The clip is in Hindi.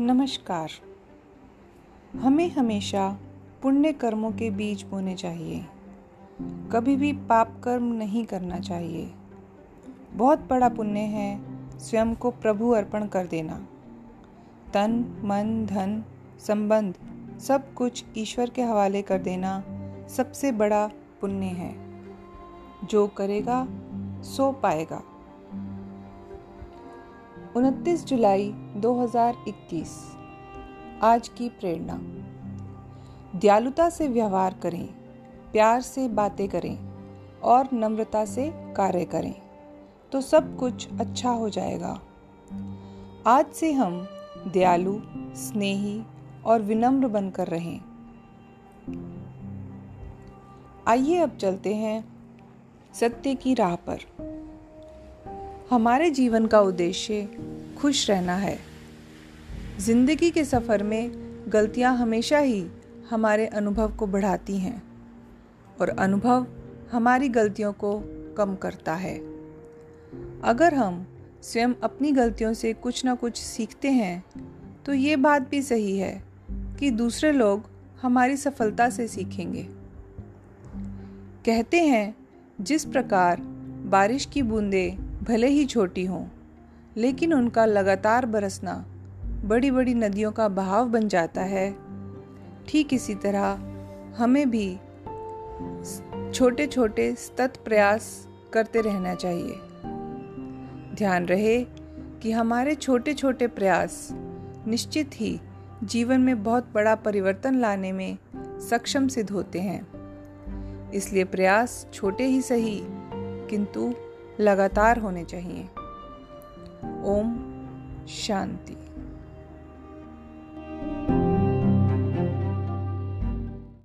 नमस्कार। हमें हमेशा पुण्य कर्मों के बीज बोने चाहिए। कभी भी पाप कर्म नहीं करना चाहिए। बहुत बड़ा पुण्य है स्वयं को प्रभु अर्पण कर देना। तन, मन, धन, संबंध सब कुछ ईश्वर के हवाले कर देना सबसे बड़ा पुण्य है। जो करेगा, सो पाएगा। 29 जुलाई 2021 आज की प्रेरणा। दयालुता से व्यवहार करें, प्यार से बातें करें और नम्रता से कार्य करें तो सब कुछ अच्छा हो जाएगा। आज से हम दयालु, स्नेही और विनम्र बनकर रहें। आइए अब चलते हैं सत्य की राह पर। हमारे जीवन का उद्देश्य खुश रहना है। ज़िंदगी के सफ़र में गलतियाँ हमेशा ही हमारे अनुभव को बढ़ाती हैं और अनुभव हमारी गलतियों को कम करता है। अगर हम स्वयं अपनी गलतियों से कुछ ना कुछ सीखते हैं तो ये बात भी सही है कि दूसरे लोग हमारी सफलता से सीखेंगे। कहते हैं, जिस प्रकार बारिश की बूंदें भले ही छोटी हों, लेकिन उनका लगातार बरसना बड़ी बड़ी नदियों का बहाव बन जाता है। ठीक इसी तरह हमें भी छोटे छोटे सतत प्रयास करते रहना चाहिए। ध्यान रहे कि हमारे छोटे छोटे प्रयास निश्चित ही जीवन में बहुत बड़ा परिवर्तन लाने में सक्षम सिद्ध होते हैं। इसलिए प्रयास छोटे ही सही, किंतु लगातार होने चाहिए। ओम शांति।